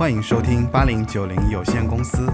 欢迎收听八零九零有限公司。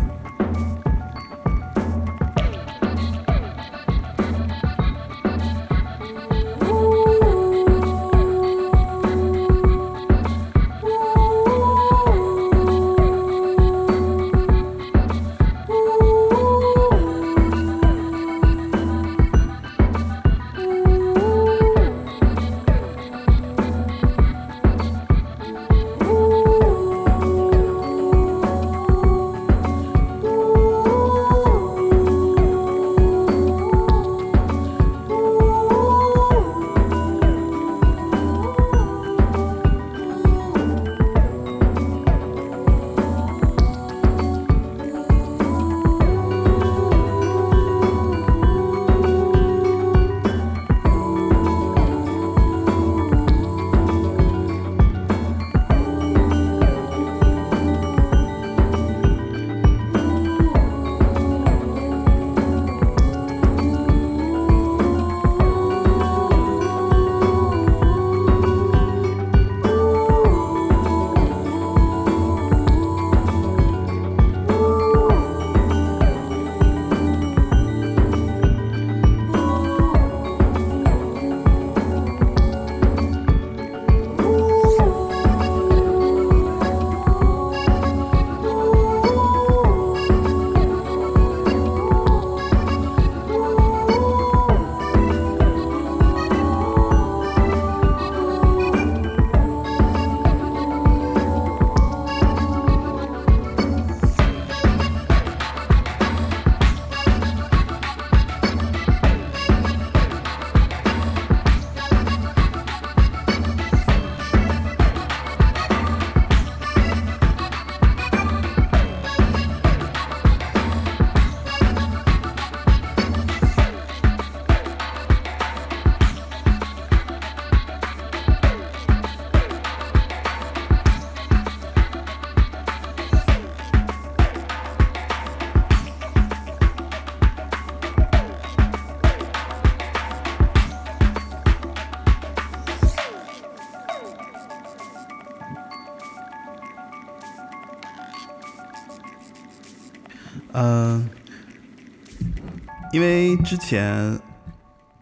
之前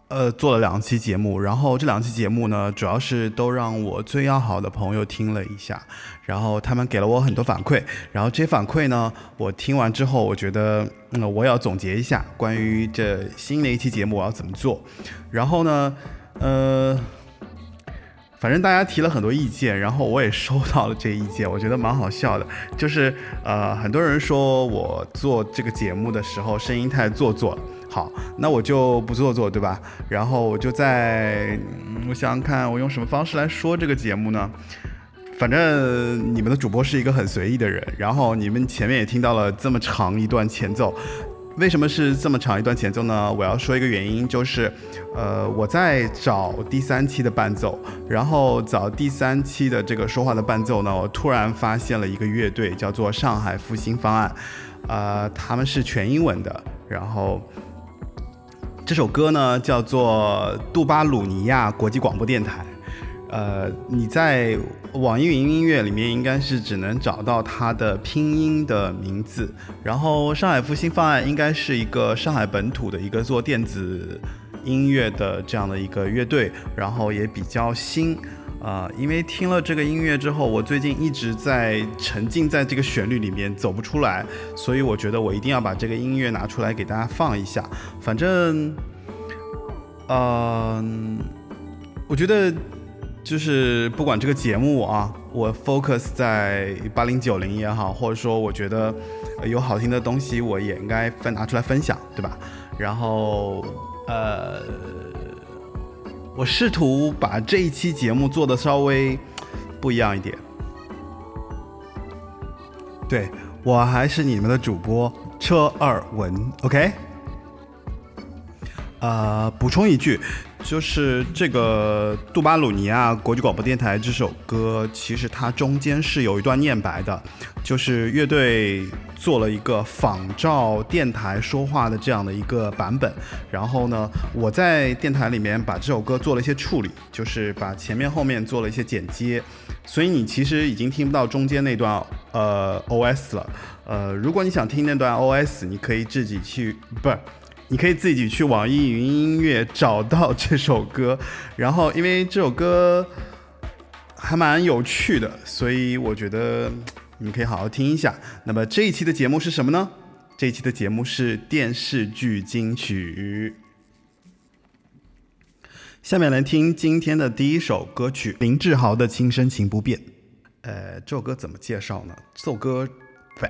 呃做了两期节目，然后这两期节目呢，主要是都让我最要好的朋友听了一下，然后他们给了我很多反馈，然后这些反馈呢，我听完之后，我觉得嗯，我也要总结一下关于这新的一期节目我要怎么做，然后呢，呃。反正大家提了很多意见，然后我也收到了这意见，我觉得蛮好笑的。就是呃，很多人说我做这个节目的时候声音太做作了。好，那我就不做作，对吧？然后我就在，我想想看，我用什么方式来说这个节目呢？反正你们的主播是一个很随意的人，然后你们前面也听到了这么长一段前奏。为什么是这么长一段前奏呢？我要说一个原因，就是，呃，我在找第三期的伴奏，然后找第三期的这个说话的伴奏呢，我突然发现了一个乐队，叫做上海复兴方案，呃，他们是全英文的，然后这首歌呢叫做杜巴鲁尼亚国际广播电台。呃，你在网易云音乐里面应该是只能找到它的拼音的名字。然后上海复兴方案应该是一个上海本土的一个做电子音乐的这样的一个乐队，然后也比较新。啊，因为听了这个音乐之后，我最近一直在沉浸在这个旋律里面走不出来，所以我觉得我一定要把这个音乐拿出来给大家放一下。反正，嗯，我觉得。就是不管这个节目啊，我 focus 在八零九零也好，或者说我觉得有好听的东西，我也应该分拿出来分享，对吧？然后呃，我试图把这一期节目做的稍微不一样一点。对我还是你们的主播车二文，OK？呃，补充一句。就是这个杜巴鲁尼亚国际广播电台这首歌，其实它中间是有一段念白的，就是乐队做了一个仿照电台说话的这样的一个版本。然后呢，我在电台里面把这首歌做了一些处理，就是把前面后面做了一些剪接，所以你其实已经听不到中间那段呃 OS 了。呃，如果你想听那段 OS，你可以自己去，不是。你可以自己去网易云音乐找到这首歌，然后因为这首歌还蛮有趣的，所以我觉得你们可以好好听一下。那么这一期的节目是什么呢？这一期的节目是电视剧金曲。下面来听今天的第一首歌曲，林志豪的《轻声情不变》。呃，这首歌怎么介绍呢？这首歌，呸！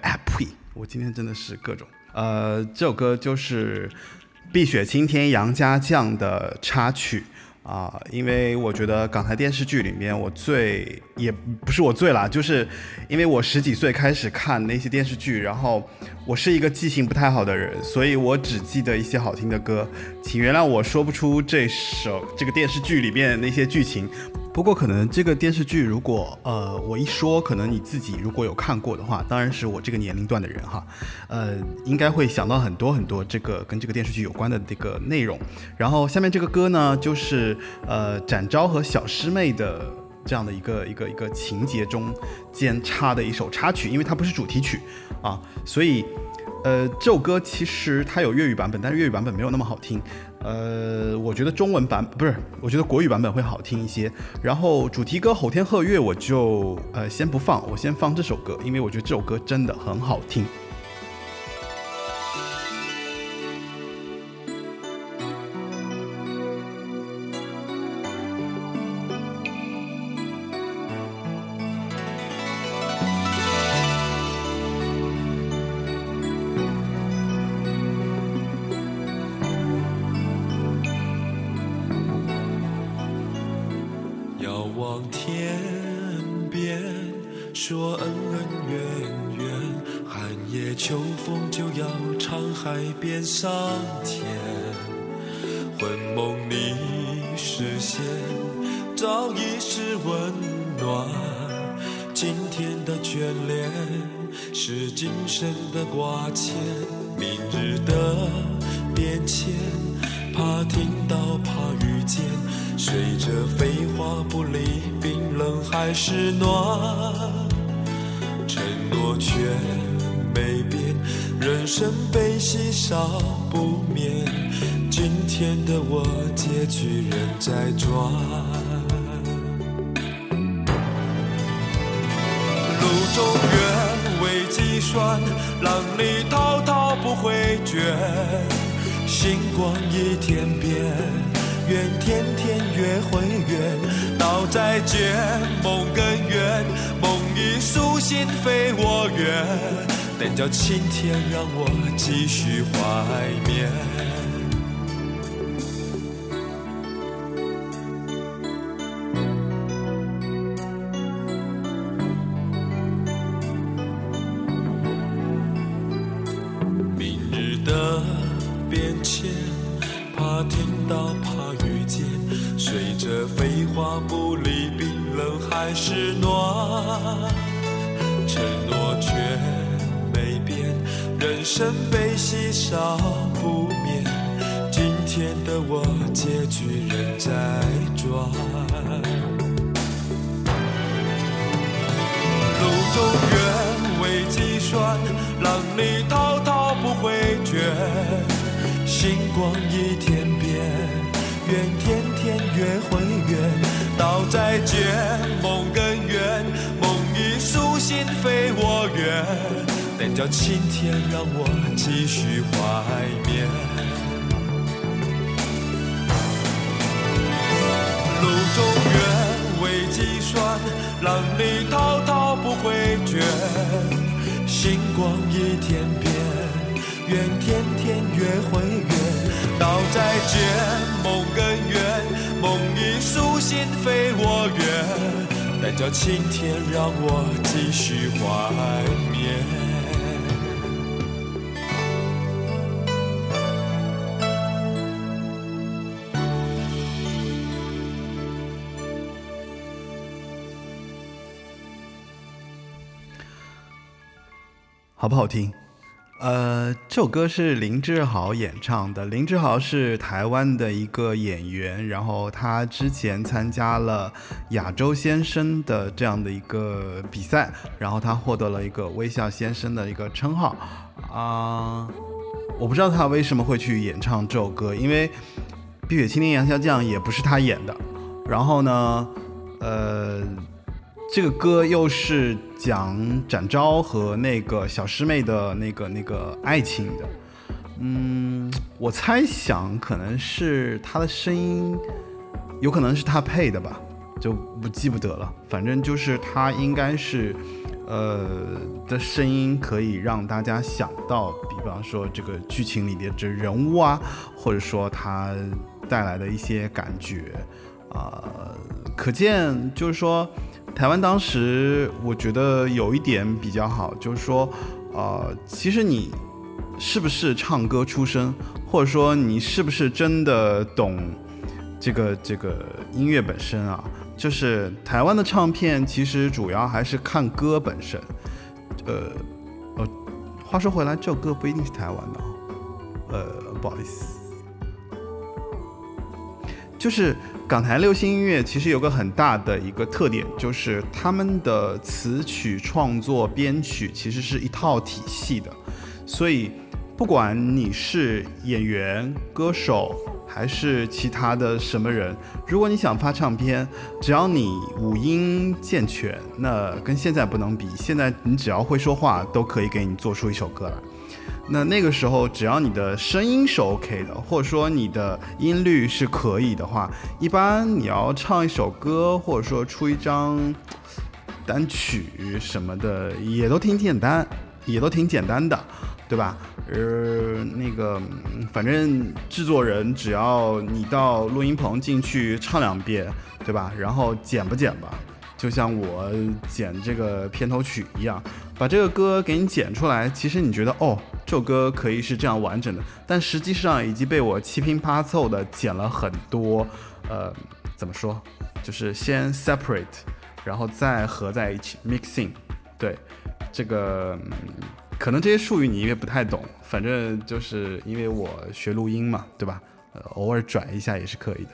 我今天真的是各种。呃，这首歌就是《碧血青天杨家将》的插曲啊，因为我觉得港台电视剧里面我最也不是我最啦，就是因为我十几岁开始看那些电视剧，然后我是一个记性不太好的人，所以我只记得一些好听的歌，请原谅我说不出这首这个电视剧里面那些剧情。不过，可能这个电视剧，如果呃我一说，可能你自己如果有看过的话，当然是我这个年龄段的人哈，呃，应该会想到很多很多这个跟这个电视剧有关的这个内容。然后下面这个歌呢，就是呃展昭和小师妹的这样的一个一个一个情节中间插的一首插曲，因为它不是主题曲啊，所以呃这首歌其实它有粤语版本，但是粤语版本没有那么好听。呃，我觉得中文版不是，我觉得国语版本会好听一些。然后主题歌《吼天鹤月》我就呃先不放，我先放这首歌，因为我觉得这首歌真的很好听。今生的挂牵，明日的变迁，怕听到，怕遇见。随着飞花不离，冰冷还是暖，承诺却没变。人生悲喜少不免，今天的我结局仍在转。路中缘。计算浪里滔滔不会倦星光一天边愿天天约会圆到再见梦更远梦已苏醒非我愿等叫晴天让我继续怀缅浪里滔滔不回卷。星光一天变，愿天天约会圆。道再见，梦更远，梦已苏醒，非我愿。但叫青天让我继续怀缅。好不好听？呃，这首歌是林志豪演唱的。林志豪是台湾的一个演员，然后他之前参加了亚洲先生的这样的一个比赛，然后他获得了一个微笑先生的一个称号。啊，我不知道他为什么会去演唱这首歌，因为《碧血青天杨小将》也不是他演的。然后呢，呃。这个歌又是讲展昭和那个小师妹的那个那个爱情的，嗯，我猜想可能是他的声音，有可能是他配的吧，就不记不得了。反正就是他应该是，呃，的声音可以让大家想到，比方说这个剧情里的这人物啊，或者说他带来的一些感觉，啊，可见就是说。台湾当时我觉得有一点比较好，就是说，呃，其实你是不是唱歌出身，或者说你是不是真的懂这个这个音乐本身啊？就是台湾的唱片其实主要还是看歌本身。呃呃，话说回来，这首歌不一定是台湾的，呃，不好意思，就是。港台流行音乐其实有个很大的一个特点，就是他们的词曲创作、编曲其实是一套体系的。所以，不管你是演员、歌手，还是其他的什么人，如果你想发唱片，只要你五音健全，那跟现在不能比。现在你只要会说话，都可以给你做出一首歌来。那那个时候，只要你的声音是 OK 的，或者说你的音律是可以的话，一般你要唱一首歌，或者说出一张单曲什么的，也都挺简单，也都挺简单的，对吧？呃，那个，反正制作人只要你到录音棚进去唱两遍，对吧？然后剪吧剪吧。就像我剪这个片头曲一样，把这个歌给你剪出来。其实你觉得哦，这首歌可以是这样完整的，但实际上已经被我七拼八凑的剪了很多。呃，怎么说？就是先 separate，然后再合在一起 mixing。对，这个可能这些术语你因为不太懂，反正就是因为我学录音嘛，对吧？呃，偶尔转一下也是可以的。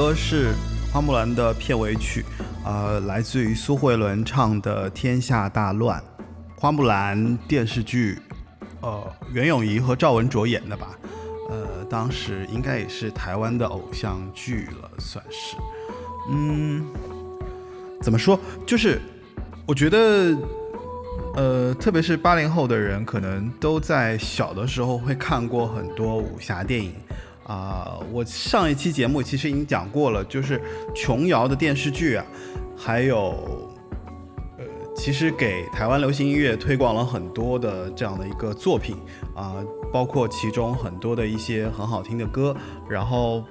歌是花木兰的片尾曲，呃，来自于苏慧伦唱的《天下大乱》。花木兰电视剧，呃，袁咏仪和赵文卓演的吧？呃，当时应该也是台湾的偶像剧了，算是。嗯，怎么说？就是我觉得，呃，特别是八零后的人，可能都在小的时候会看过很多武侠电影。啊，我上一期节目其实已经讲过了，就是琼瑶的电视剧啊，还有，呃，其实给台湾流行音乐推广了很多的这样的一个作品啊，包括其中很多的一些很好听的歌，然后，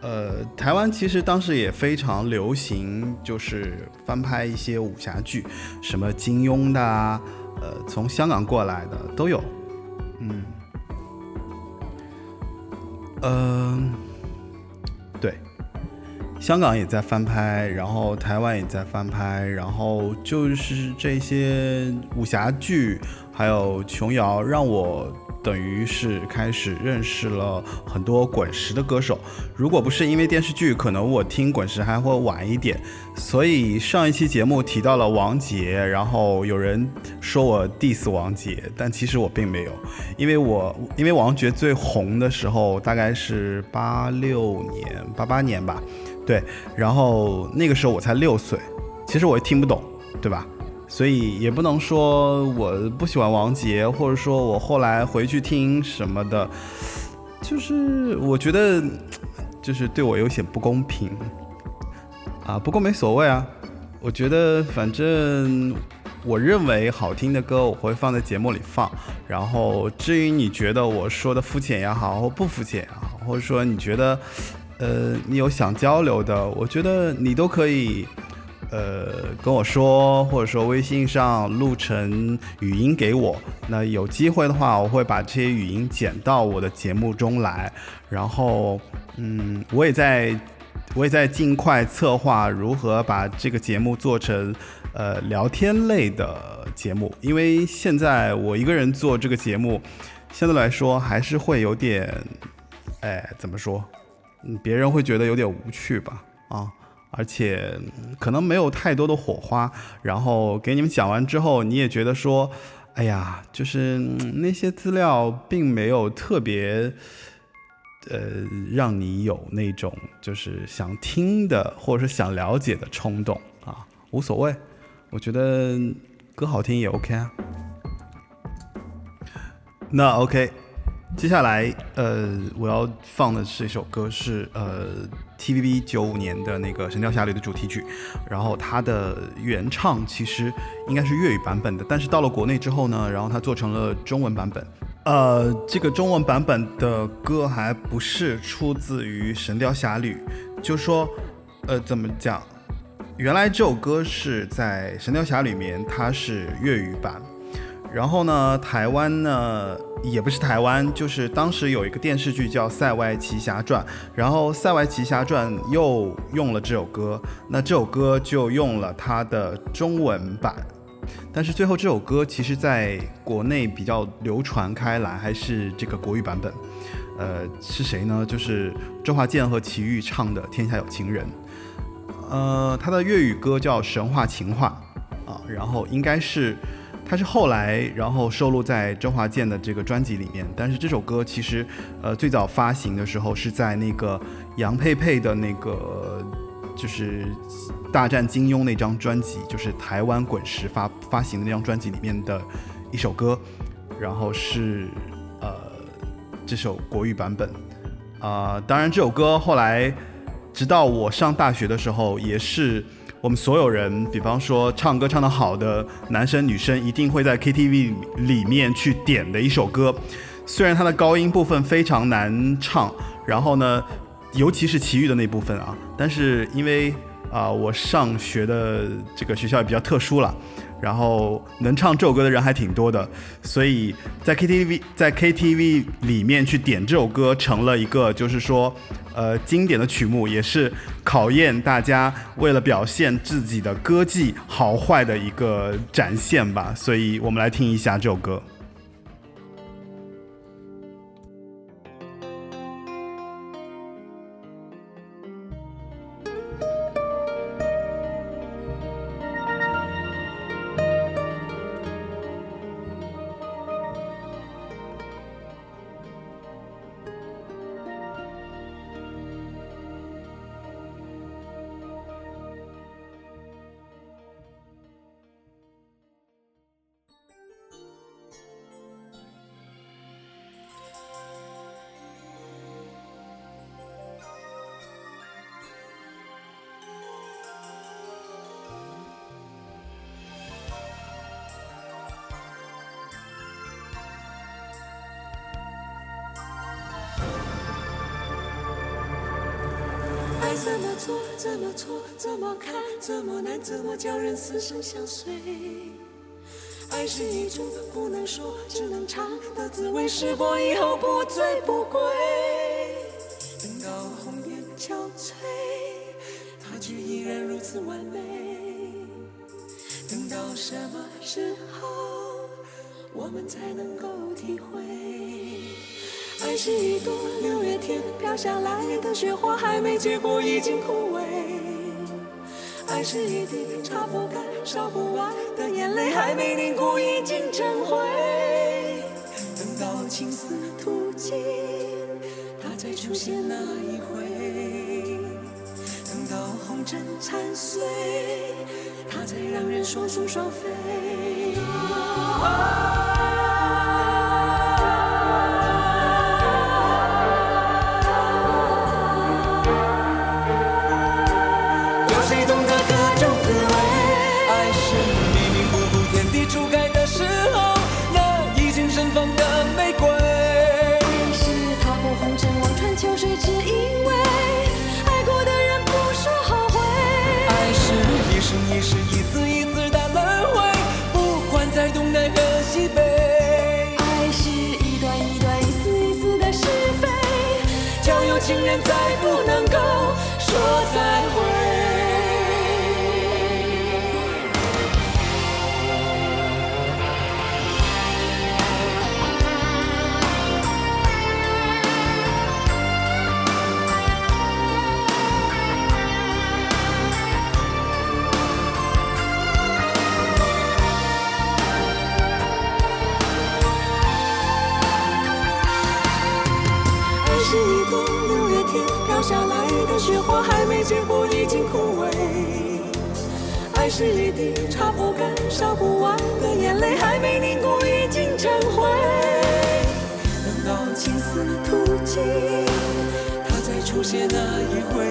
呃，台湾其实当时也非常流行，就是翻拍一些武侠剧，什么金庸的啊，呃，从香港过来的都有，嗯。嗯，对，香港也在翻拍，然后台湾也在翻拍，然后就是这些武侠剧，还有琼瑶，让我。等于是开始认识了很多滚石的歌手。如果不是因为电视剧，可能我听滚石还会晚一点。所以上一期节目提到了王杰，然后有人说我 diss 王杰，但其实我并没有，因为我因为王杰最红的时候大概是八六年、八八年吧，对，然后那个时候我才六岁，其实我也听不懂，对吧？所以也不能说我不喜欢王杰，或者说我后来回去听什么的，就是我觉得就是对我有些不公平啊。不过没所谓啊，我觉得反正我认为好听的歌我会放在节目里放。然后至于你觉得我说的肤浅也好，或不肤浅也好，或者说你觉得呃你有想交流的，我觉得你都可以。呃，跟我说，或者说微信上录成语音给我。那有机会的话，我会把这些语音剪到我的节目中来。然后，嗯，我也在，我也在尽快策划如何把这个节目做成呃聊天类的节目。因为现在我一个人做这个节目，相对来说还是会有点，哎，怎么说？嗯，别人会觉得有点无趣吧？啊。而且可能没有太多的火花，然后给你们讲完之后，你也觉得说，哎呀，就是那些资料并没有特别，呃，让你有那种就是想听的或者是想了解的冲动啊，无所谓，我觉得歌好听也 OK 啊。那 OK。接下来，呃，我要放的这首歌，是呃 TVB 九五年的那个《神雕侠侣》的主题曲，然后它的原唱其实应该是粤语版本的，但是到了国内之后呢，然后它做成了中文版本。呃，这个中文版本的歌还不是出自于《神雕侠侣》，就说，呃，怎么讲？原来这首歌是在《神雕侠侣》里面，它是粤语版。然后呢，台湾呢也不是台湾，就是当时有一个电视剧叫《塞外奇侠传》，然后《塞外奇侠传》又用了这首歌，那这首歌就用了它的中文版，但是最后这首歌其实在国内比较流传开来，还是这个国语版本。呃，是谁呢？就是周华健和齐豫唱的《天下有情人》。呃，他的粤语歌叫《神话情话》啊，然后应该是。它是后来，然后收录在周华健的这个专辑里面。但是这首歌其实，呃，最早发行的时候是在那个杨佩佩的那个，就是大战金庸那张专辑，就是台湾滚石发发行的那张专辑里面的一首歌。然后是呃这首国语版本啊，当然这首歌后来，直到我上大学的时候也是。我们所有人，比方说唱歌唱得好的男生女生，一定会在 KTV 里面去点的一首歌。虽然它的高音部分非常难唱，然后呢，尤其是奇遇的那部分啊，但是因为啊，我上学的这个学校也比较特殊了。然后能唱这首歌的人还挺多的，所以在 KTV 在 KTV 里面去点这首歌成了一个就是说，呃，经典的曲目，也是考验大家为了表现自己的歌技好坏的一个展现吧。所以我们来听一下这首歌。死生相随？爱是一种不能说，只能尝的滋味，试过以后不醉不归。等到红颜憔悴，它却依然如此完美。等到什么时候，我们才能够体会？爱是一朵六月天飘下来的雪花，还没结果已经枯萎。爱是一滴擦不干、烧不完的眼泪，还没凝固已经成灰。等到青丝吐尽，它再出现那一回；等到红尘残碎，它才让人双宿双飞。再不能够说再会。还没结果已经枯萎。爱是一滴擦不干、烧不完的眼泪，还没凝固已经成灰。等到青丝吐尽，它再出现那一回；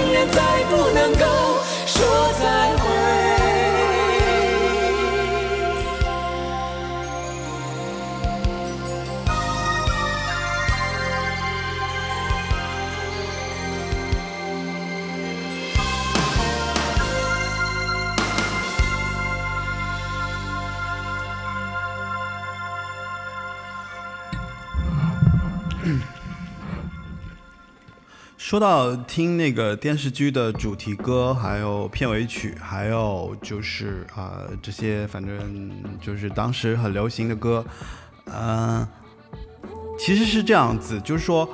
情人再不能够说到听那个电视剧的主题歌，还有片尾曲，还有就是啊、这些，反正就是当时很流行的歌，嗯、其实是这样子，就是说，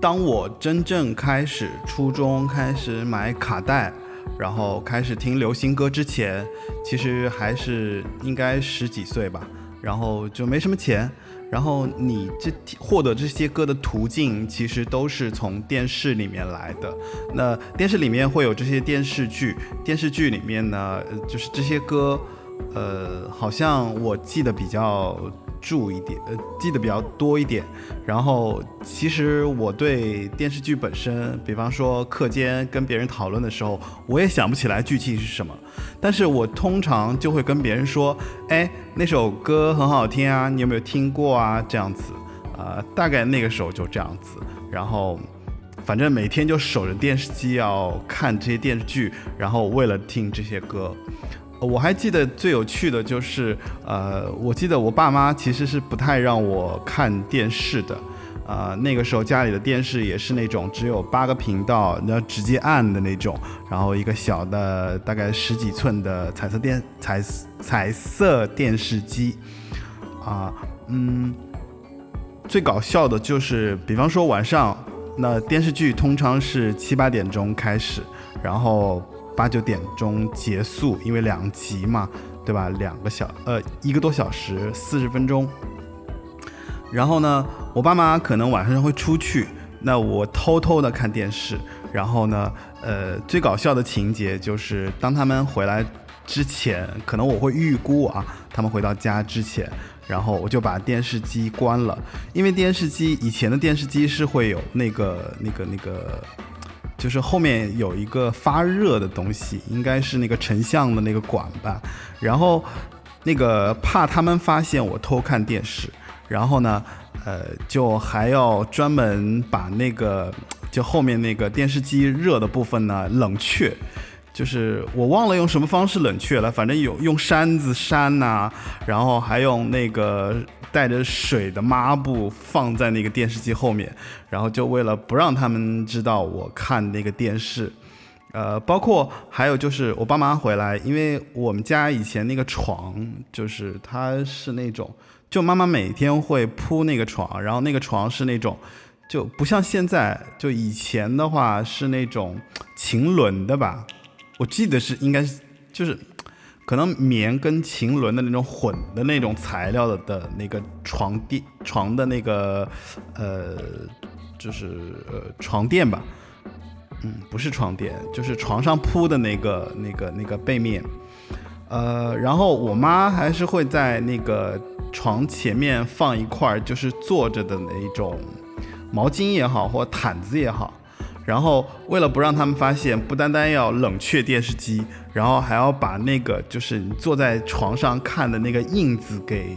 当我真正开始初中开始买卡带，然后开始听流行歌之前，其实还是应该十几岁吧，然后就没什么钱。然后你这获得这些歌的途径，其实都是从电视里面来的。那电视里面会有这些电视剧，电视剧里面呢，就是这些歌，呃，好像我记得比较注一点，呃，记得比较多一点。然后其实我对电视剧本身，比方说课间跟别人讨论的时候，我也想不起来具体是什么。但是我通常就会跟别人说，哎，那首歌很好听啊，你有没有听过啊？这样子，呃，大概那个时候就这样子。然后，反正每天就守着电视机要看这些电视剧，然后为了听这些歌。我还记得最有趣的就是，呃，我记得我爸妈其实是不太让我看电视的，呃，那个时候家里的电视也是那种只有八个频道，你要直接按的那种，然后一个小的大概十几寸的彩色电彩彩色电视机，啊，嗯，最搞笑的就是，比方说晚上那电视剧通常是七八点钟开始，然后。八九点钟结束，因为两集嘛，对吧？两个小呃一个多小时，四十分钟。然后呢，我爸妈可能晚上会出去，那我偷偷的看电视。然后呢，呃，最搞笑的情节就是当他们回来之前，可能我会预估啊，他们回到家之前，然后我就把电视机关了，因为电视机以前的电视机是会有那个那个那个。就是后面有一个发热的东西，应该是那个成像的那个管吧。然后那个怕他们发现我偷看电视，然后呢，呃，就还要专门把那个就后面那个电视机热的部分呢冷却。就是我忘了用什么方式冷却了，反正有用扇子扇呐，然后还用那个带着水的抹布放在那个电视机后面，然后就为了不让他们知道我看那个电视，呃，包括还有就是我爸妈回来，因为我们家以前那个床就是它是那种，就妈妈每天会铺那个床，然后那个床是那种就不像现在，就以前的话是那种琴纶的吧。我记得是应该是就是，可能棉跟腈纶的那种混的那种材料的的那个床垫床的那个呃，就是呃床垫吧，嗯，不是床垫，就是床上铺的那个那个那个背面，呃，然后我妈还是会在那个床前面放一块就是坐着的那种毛巾也好或毯子也好。然后为了不让他们发现，不单单要冷却电视机，然后还要把那个就是你坐在床上看的那个印子给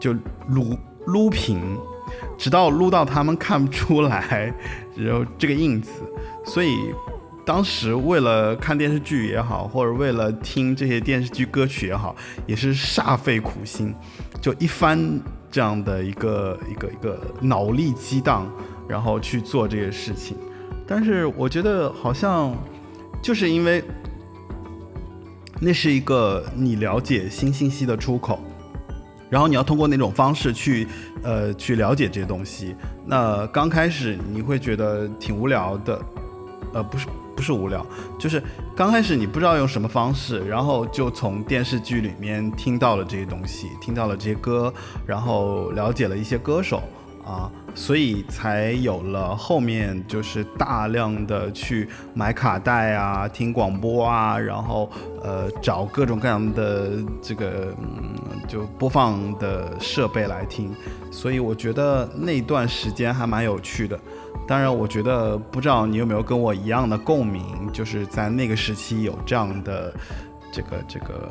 就撸撸平，直到撸到他们看不出来，然后这个印子。所以当时为了看电视剧也好，或者为了听这些电视剧歌曲也好，也是煞费苦心，就一番这样的一个一个一个脑力激荡，然后去做这些事情。但是我觉得好像就是因为那是一个你了解新信息的出口，然后你要通过那种方式去呃去了解这些东西。那刚开始你会觉得挺无聊的，呃不是不是无聊，就是刚开始你不知道用什么方式，然后就从电视剧里面听到了这些东西，听到了这些歌，然后了解了一些歌手啊。所以才有了后面就是大量的去买卡带啊，听广播啊，然后呃找各种各样的这个嗯就播放的设备来听。所以我觉得那段时间还蛮有趣的。当然，我觉得不知道你有没有跟我一样的共鸣，就是在那个时期有这样的这个这个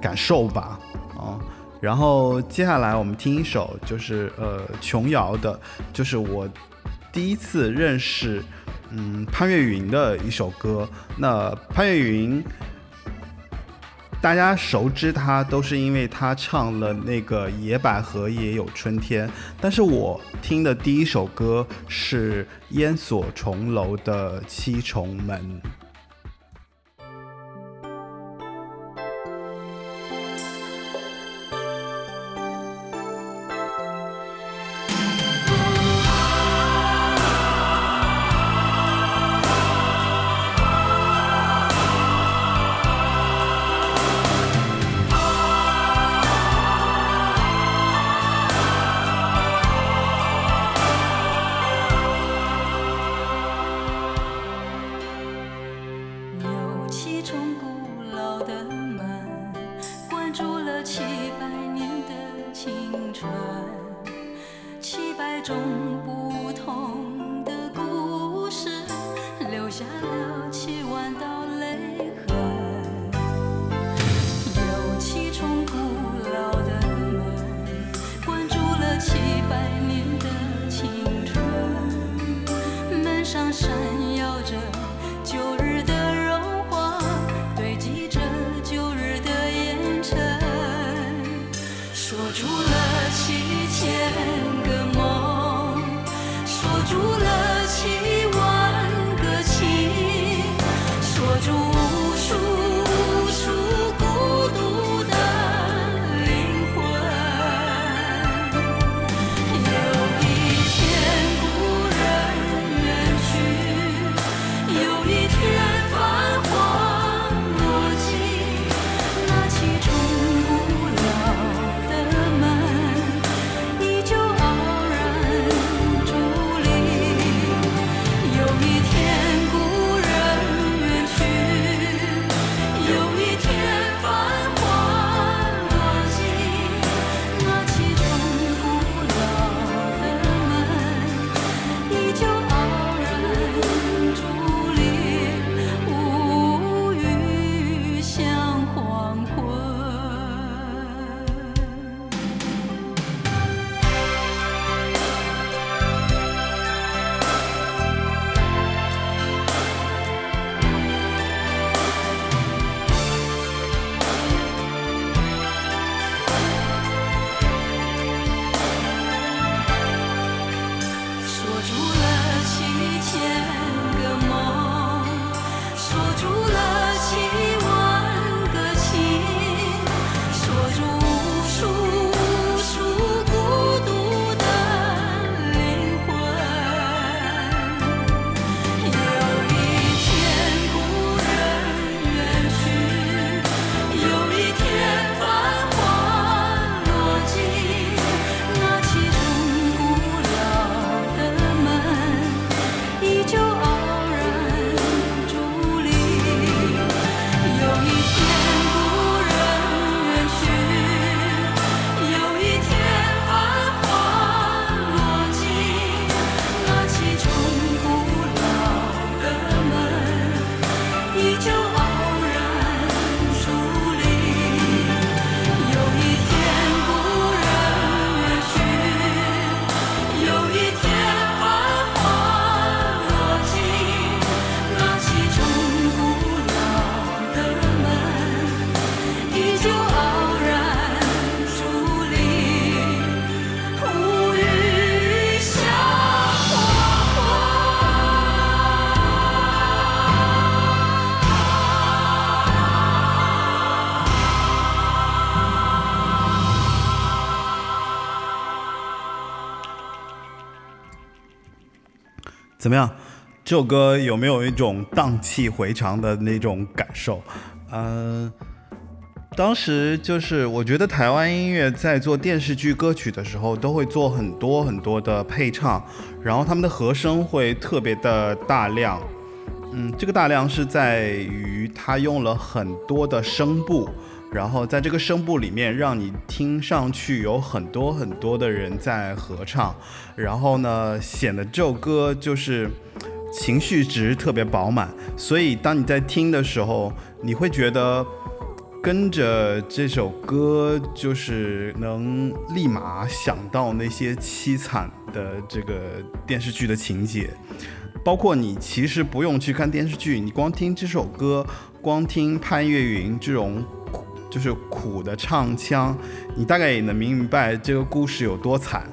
感受吧，啊。然后接下来我们听一首，就是呃琼瑶的，就是我第一次认识嗯潘越云的一首歌。那潘越云，大家熟知他都是因为他唱了那个《野百合也有春天》，但是我听的第一首歌是烟锁重楼的《七重门》。怎么样？这首歌有没有一种荡气回肠的那种感受？嗯、当时就是我觉得台湾音乐在做电视剧歌曲的时候，都会做很多很多的配唱，然后他们的和声会特别的大量。嗯，这个大量是在于它用了很多的声部，然后在这个声部里面，让你听上去有很多很多的人在合唱，然后呢，显得这首歌就是情绪值特别饱满，所以当你在听的时候，你会觉得跟着这首歌，就是能立马想到那些凄惨的这个电视剧的情节。包括你其实不用去看电视剧，你光听这首歌，光听潘越云这种就是苦的唱腔，你大概也能明白这个故事有多惨。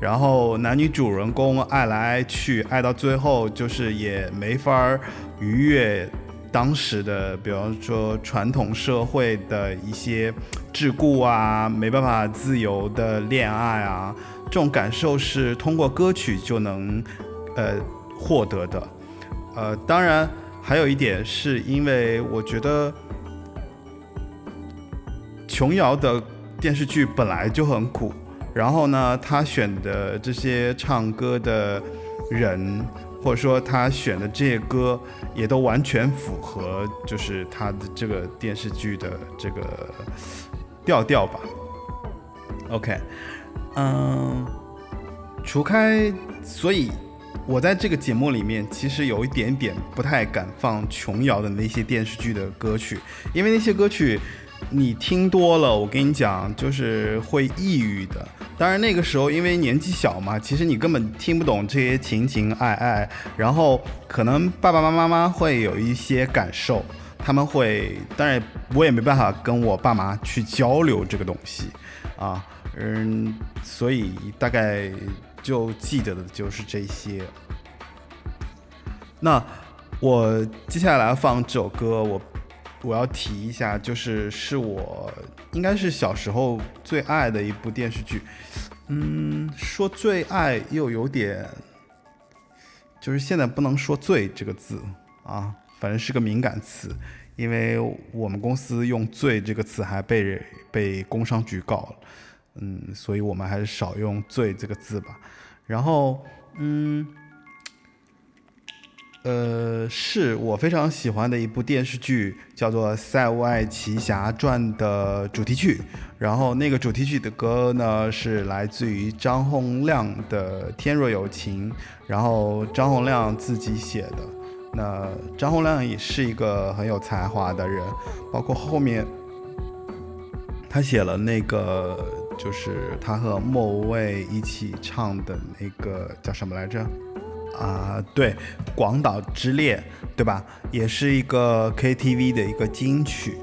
然后男女主人公爱来爱去，爱到最后就是也没法儿逾越当时的，比方说传统社会的一些桎梏啊，没办法自由的恋爱啊，这种感受是通过歌曲就能呃获得的。呃，当然还有一点是因为我觉得琼瑶的电视剧本来就很苦，然后呢，他选的这些唱歌的人，或者说他选的这些歌，也都完全符合就是他的这个电视剧的这个调调吧。OK，嗯，除开，所以我在这个节目里面其实有一点点不太敢放琼瑶的那些电视剧的歌曲，因为那些歌曲你听多了，我跟你讲，就是会抑郁的。当然那个时候因为年纪小嘛，其实你根本听不懂这些情情爱爱，然后可能爸爸妈妈会有一些感受，他们会，当然我也没办法跟我爸妈去交流这个东西啊，嗯，所以大概就记得的就是这些。那我接下来放这首歌，我我要提一下，就是是我应该是小时候最爱的一部电视剧。嗯，说最爱又有点，就是现在不能说“最”这个字啊，反正是个敏感词，因为我们公司用“最”这个词还被被工商局告了。嗯，所以我们还是少用“最”这个字吧。然后，嗯。呃，是我非常喜欢的一部电视剧，叫做《塞外奇侠传》的主题曲。然后那个主题曲的歌呢，是来自于张洪亮的《天若有情》，然后张洪亮自己写的。那张洪亮也是一个很有才华的人，包括后面他写了那个，就是他和莫文蔚一起唱的那个叫什么来着？啊，对，《广岛之恋》，对吧？也是一个 KTV 的一个金曲。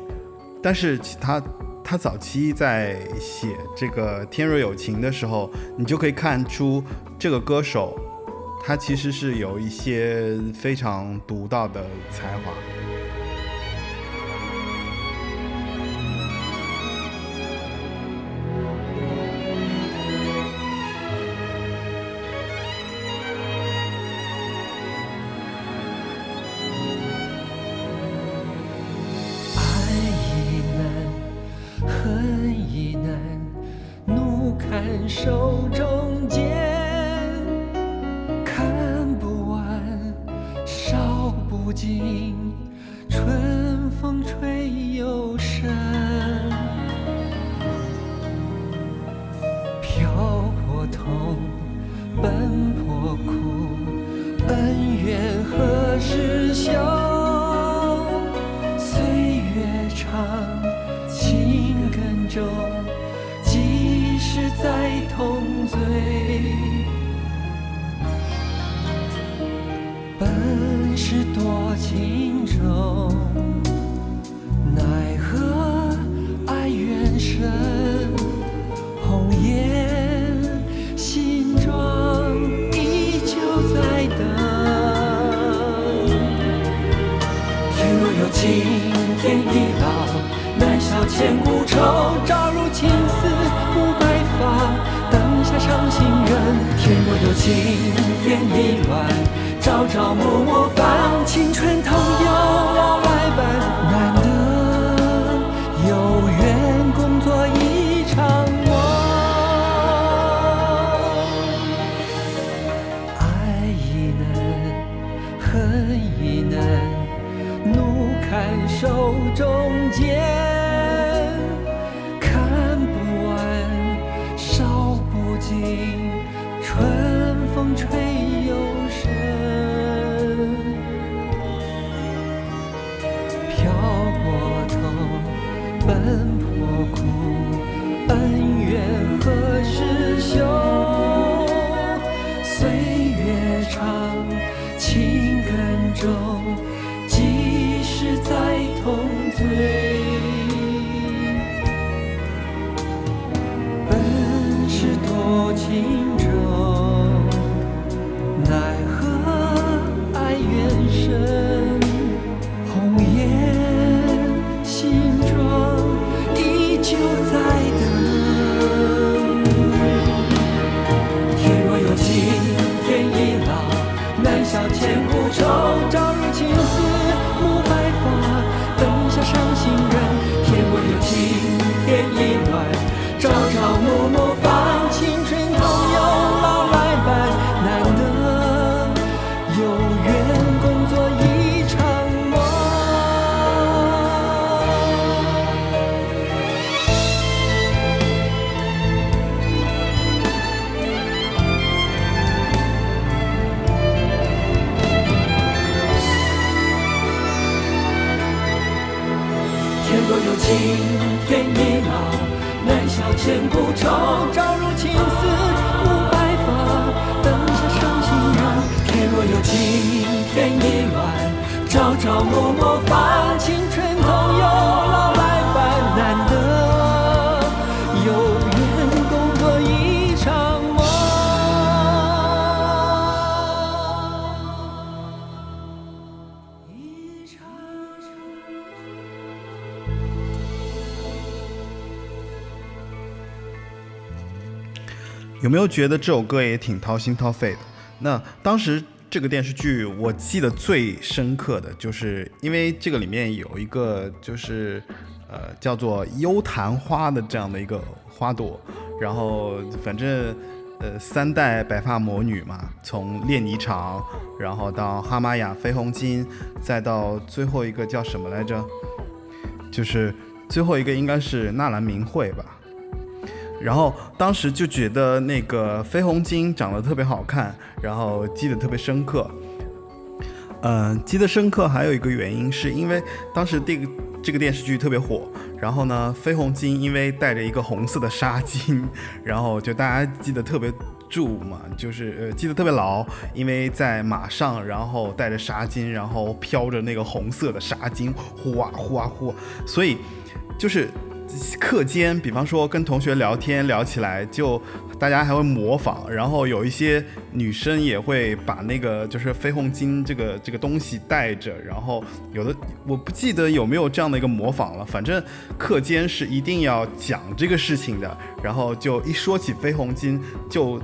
但是他他早期在写这个《天若有情》的时候，你就可以看出这个歌手他其实是有一些非常独到的才华。今天已老，难消千古愁，朝如青丝，暮白发，灯下唱新人。天若有情天亦乱，朝朝暮暮伴青春，同游。即使再痛，最。千古愁。有没有觉得这首歌也挺掏心掏肺的？那当时这个电视剧，我记得最深刻的就是，因为这个里面有一个就是呃叫做幽昙花的这样的一个花朵，然后反正呃三代白发魔女嘛，从列尼长，然后到哈玛雅、绯红金，再到最后一个叫什么来着？就是最后一个应该是纳兰明慧吧。然后当时就觉得那个绯红金长得特别好看，然后记得特别深刻。嗯、记得深刻还有一个原因是因为当时这个这个电视剧特别火，然后呢，绯红金因为带着一个红色的纱巾，然后就大家记得特别住嘛，就是呃记得特别牢，因为在马上，然后带着纱巾，然后飘着那个红色的纱巾，呼啊呼啊呼，所以就是课间，比方说跟同学聊天聊起来，就大家还会模仿，然后有一些女生也会把那个就是飞红巾这个这个东西带着，然后有的我不记得有没有这样的一个模仿了，反正课间是一定要讲这个事情的，然后就一说起飞红巾就。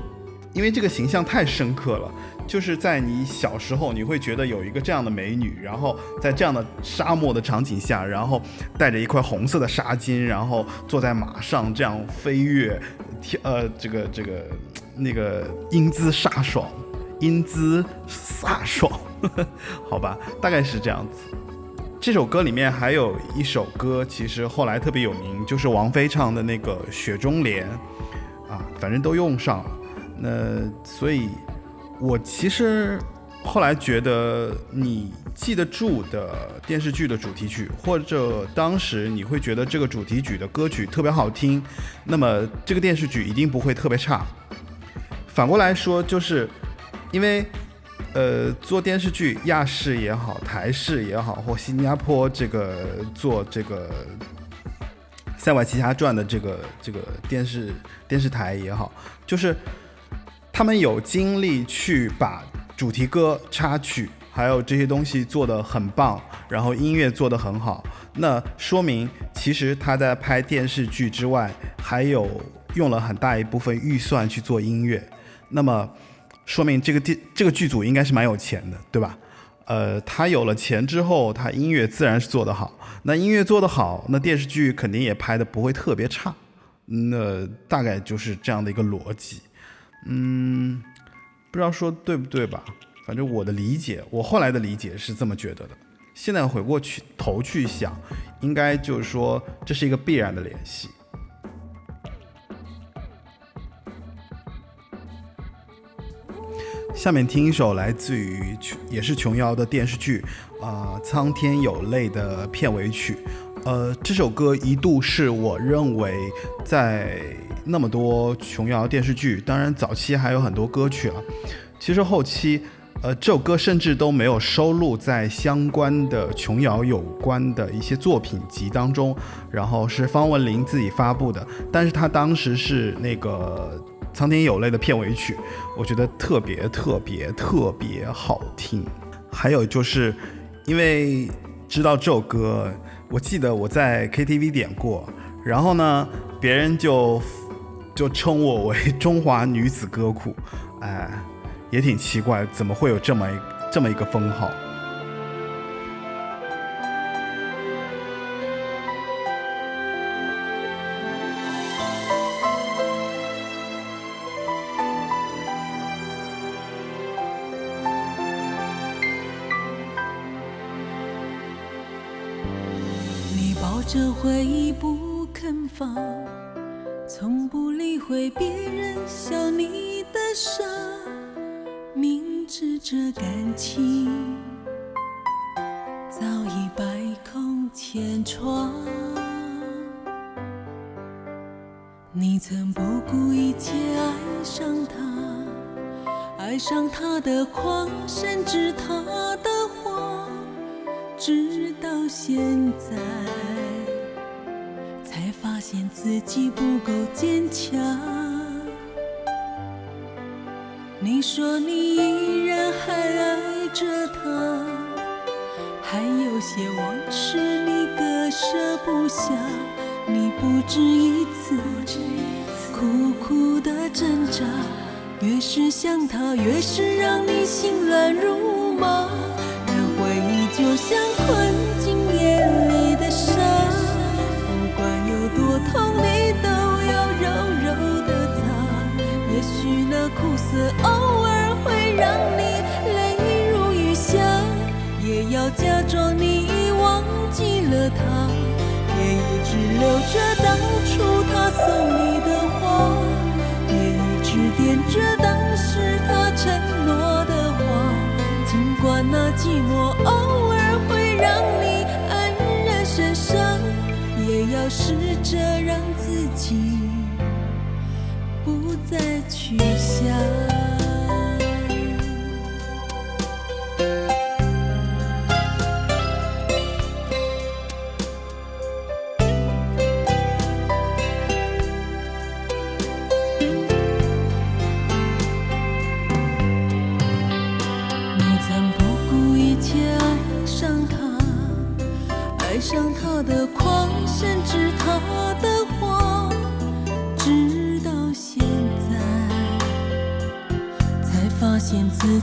因为这个形象太深刻了，就是在你小时候，你会觉得有一个这样的美女，然后在这样的沙漠的场景下，然后带着一块红色的纱巾，然后坐在马上这样飞跃，呃，这个这个那个英姿飒爽，英姿飒爽，好吧，大概是这样子。这首歌里面还有一首歌，其实后来特别有名，就是王菲唱的那个《雪中莲》，啊，反正都用上了。那所以，我其实后来觉得，你记得住的电视剧的主题曲，或者当时你会觉得这个主题曲的歌曲特别好听，那么这个电视剧一定不会特别差。反过来说，就是因为呃，做电视剧，亚视也好，台视也好，或新加坡这个做这个《塞外奇侠传》的这个这个电视电视台也好，就是他们有精力去把主题歌、插曲还有这些东西做得很棒，然后音乐做得很好，那说明其实他在拍电视剧之外，还有用了很大一部分预算去做音乐，那么说明这个电这个剧组应该是蛮有钱的，对吧？呃，他有了钱之后，他音乐自然是做得好。那音乐做得好，那电视剧肯定也拍的不会特别差。那大概就是这样的一个逻辑。嗯，不知道说对不对吧？反正我的理解，我后来的理解是这么觉得的。现在回过去头去想，应该就是说这是一个必然的联系。下面听一首来自于也是琼瑶的电视剧啊、苍天有泪》的片尾曲。呃，这首歌一度是我认为在那么多琼瑶电视剧，当然早期还有很多歌曲了，其实后期。呃，这首歌甚至都没有收录在相关的琼瑶有关的一些作品集当中，然后是方文琳自己发布的，但是她当时是那个《苍天有泪》的片尾曲，我觉得特别特别特别好听。还有就是，因为知道这首歌，我记得我在 KTV 点过，然后呢，别人就就称我为中华女子歌库，哎。也挺奇怪，怎么会有这么这么一个封号？你抱着回忆不肯放，从不理会别人笑你的傻，明知这感情早已百孔千疮。你曾不顾一切爱上他，爱上他的狂，甚至他的谎，直到现在，发现自己不够坚强。你说你依然还爱着他，还有些往事你割舍不下。你不止一次苦苦的挣扎，越是想他，越是让你心乱如麻。那苦涩偶尔会让你泪如雨下，也要假装你忘记了他。也一直留着当初他送你的花，也一直惦着当时他承诺的话。尽管那寂寞偶尔会让你黯然神伤，也要试着让自己不再去想。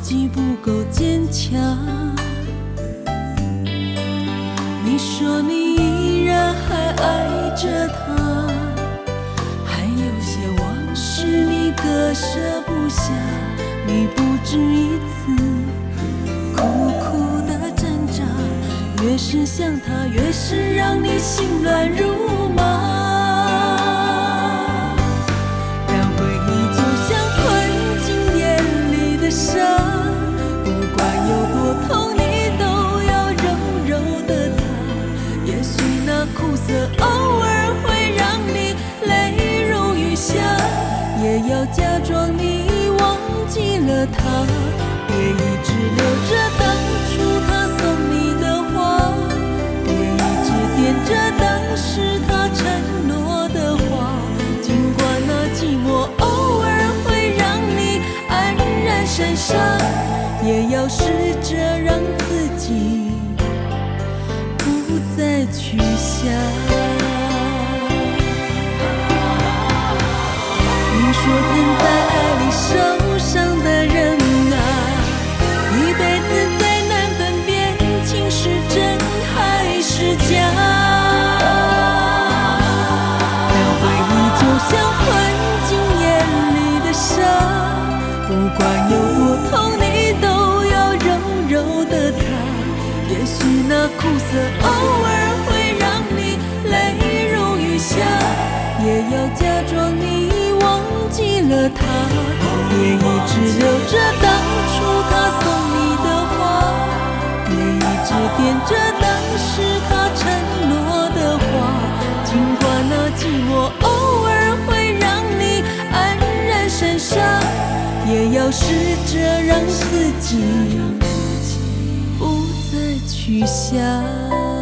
己不够坚强。你说你依然还爱着他，还有些往事你割舍不下，你不止一次苦苦的挣扎，越是想他，越是让你心乱如麻。让回忆就像困进眼里的沙。要假装你已忘记了他别一直留着当初他送你的花。别一直惦着当时他承诺的话尽管那寂寞偶尔会让你黯然神伤也要试着让自己不再去想。苦涩，偶尔会让你泪如雨下，也要假装你已忘记了他，也一直留着当初他送你的花，也一直惦着当时他承诺的话，尽管那寂寞偶尔会让你黯然神伤，也要试着让自己。雨下。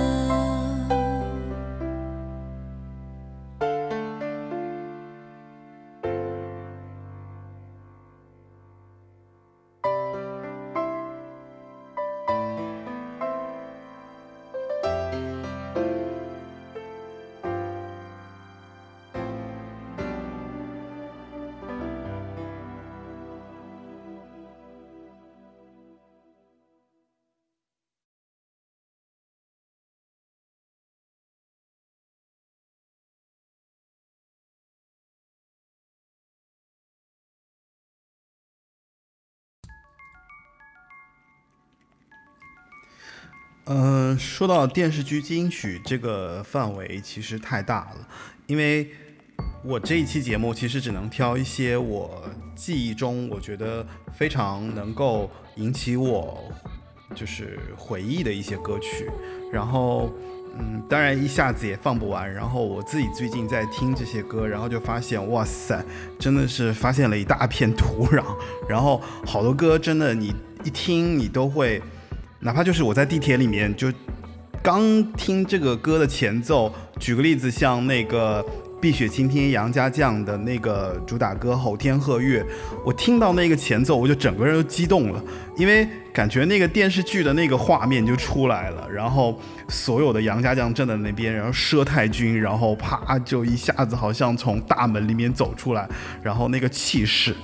呃，说到电视剧金曲这个范围其实太大了，因为我这一期节目其实只能挑一些我记忆中我觉得非常能够引起我就是回忆的一些歌曲，然后嗯，当然一下子也放不完。然后我自己最近在听这些歌，然后就发现，哇塞，真的是发现了一大片土壤。然后好多歌真的你一听你都会，哪怕就是我在地铁里面就刚听这个歌的前奏，举个例子，像那个。碧血青天杨家将的那个主打歌《吼天鹤月》，我听到那个前奏，我就整个人都激动了，因为感觉那个电视剧的那个画面就出来了，然后所有的杨家将站在那边，然后佘太君，然后啪就一下子好像从大门里面走出来，然后那个气势，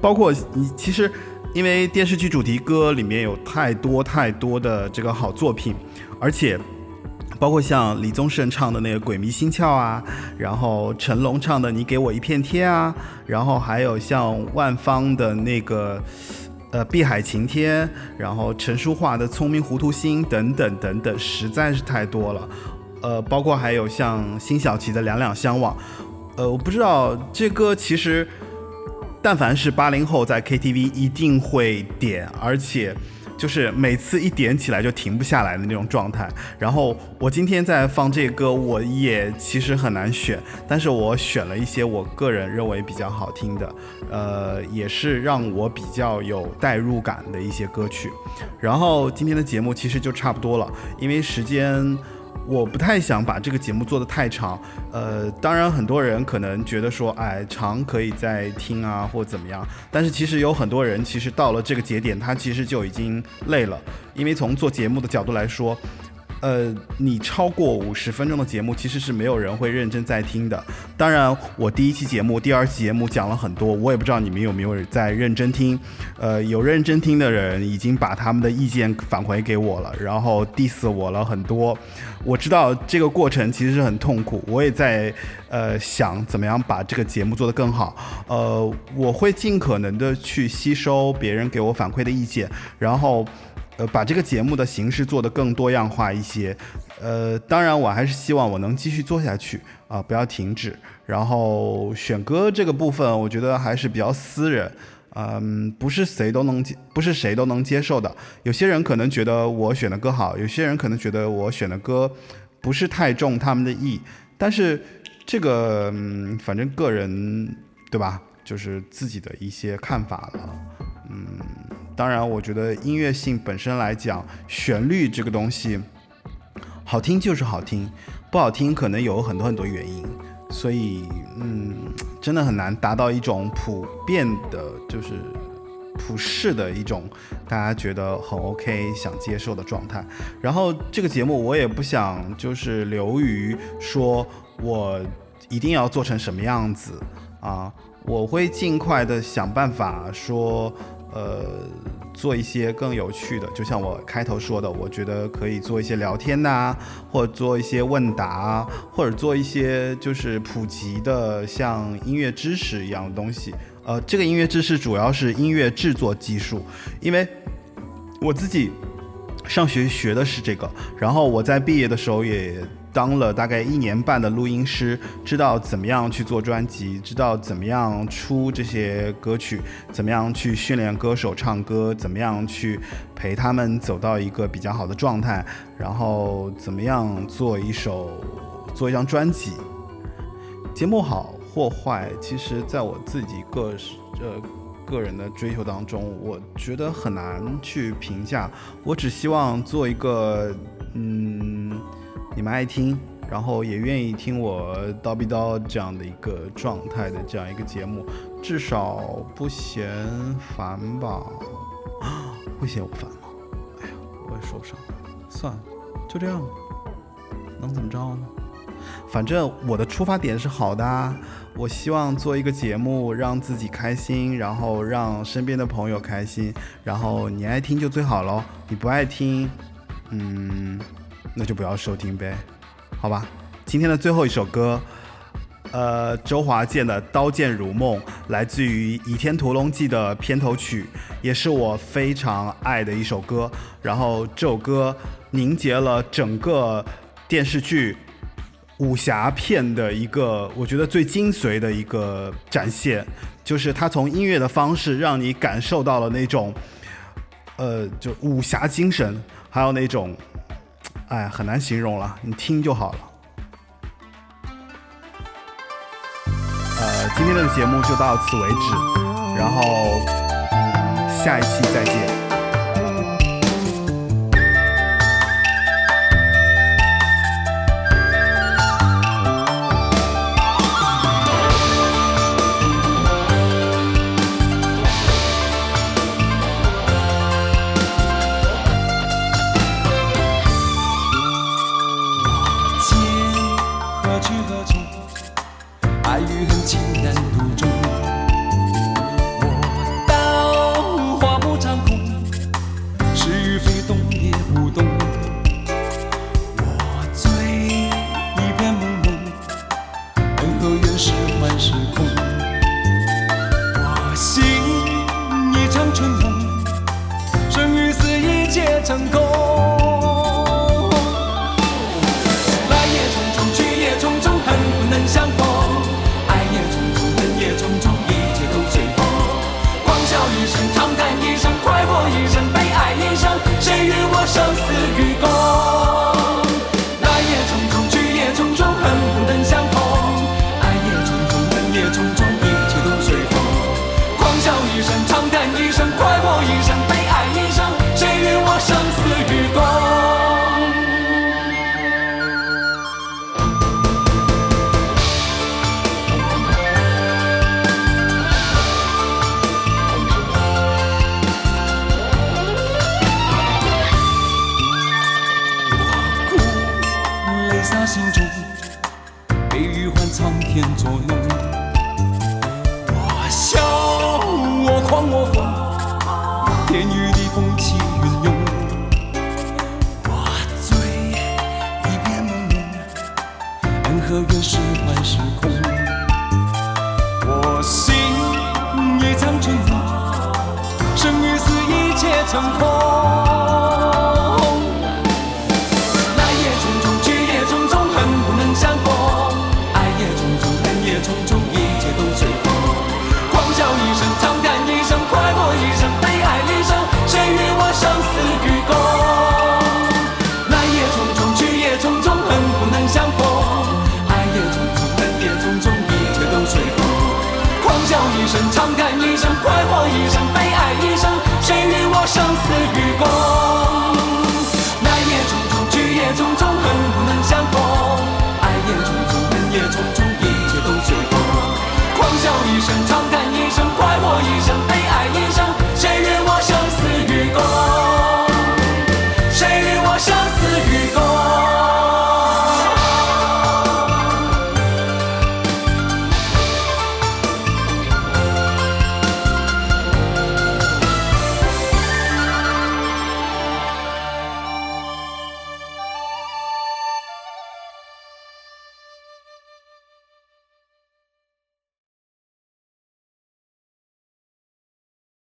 包括你 其实因为电视剧主题歌里面有太多太多的这个好作品，而且。包括像李宗盛唱的那个《鬼迷心窍》啊，然后成龙唱的《你给我一片天》啊，然后还有像万芳的那个呃《碧海晴天》，然后陈淑桦的《聪明糊涂心》等等等等，实在是太多了。呃，包括还有像辛晓琪的《两两相望》，呃，我不知道这歌其实，但凡是八零后在 KTV 一定会点，而且。就是每次一点起来就停不下来的那种状态。然后我今天在放这歌，我也其实很难选，但是我选了一些我个人认为比较好听的，呃，也是让我比较有代入感的一些歌曲。然后今天的节目其实就差不多了，因为时间。我不太想把这个节目做得太长，呃，当然很多人可能觉得说，哎，长可以再听啊，或怎么样。但是其实有很多人，其实到了这个节点，他其实就已经累了，因为从做节目的角度来说。呃，你超过五十分钟的节目，其实是没有人会认真在听的。当然，我第一期节目、第二期节目讲了很多，我也不知道你们有没有在认真听。呃，有认真听的人已经把他们的意见返回给我了，然后 diss 我了很多。我知道这个过程其实是很痛苦，我也在呃想怎么样把这个节目做得更好。呃，我会尽可能的去吸收别人给我反馈的意见，然后。呃，把这个节目的形式做得更多样化一些，呃，当然我还是希望我能继续做下去啊，不要停止。然后选歌这个部分，我觉得还是比较私人，嗯，不是谁都能接，不是谁都能接受的。有些人可能觉得我选的歌好，有些人可能觉得我选的歌不是太中他们的意。但是这个，嗯，反正个人，对吧？就是自己的一些看法了，嗯。当然，我觉得音乐性本身来讲，旋律这个东西，好听就是好听，不好听可能有很多很多原因，所以，嗯，真的很难达到一种普遍的，就是普世的一种大家觉得很 OK 想接受的状态。然后这个节目我也不想就是流于说我一定要做成什么样子啊，我会尽快的想办法说。呃，做一些更有趣的，就像我开头说的，我觉得可以做一些聊天呐，或者做一些问答，或者做一些就是普及的，像音乐知识一样的东西。呃，这个音乐知识主要是音乐制作技术，因为我自己上学学的是这个，然后我在毕业的时候也。当了大概一年半的录音师，知道怎么样去做专辑，知道怎么样出这些歌曲，怎么样去训练歌手唱歌，怎么样去陪他们走到一个比较好的状态，然后怎么样做一首做一张专辑。节目好或坏，其实在我自己个呃个人的追求当中，我觉得很难去评价。我只希望做一个嗯。你们爱听，然后也愿意听我叨逼叨这样的一个状态的这样一个节目，至少不嫌烦吧？啊会嫌我烦吗？哎呀，我也说不上。算了，就这样吧，能怎么着呢？反正我的出发点是好的，啊我希望做一个节目，让自己开心，然后让身边的朋友开心，然后你爱听就最好喽，你不爱听，嗯。那就不要收听呗，好吧。今天的最后一首歌，呃，周华健的《刀剑如梦》来自于《倚天屠龙记》的片头曲，也是我非常爱的一首歌。然后这首歌凝结了整个电视剧武侠片的一个，我觉得最精髓的一个展现，就是它从音乐的方式让你感受到了那种，呃，就武侠精神，还有那种。哎，很难形容了，你听就好了。呃，今天的节目就到此为止，然后下一期再见。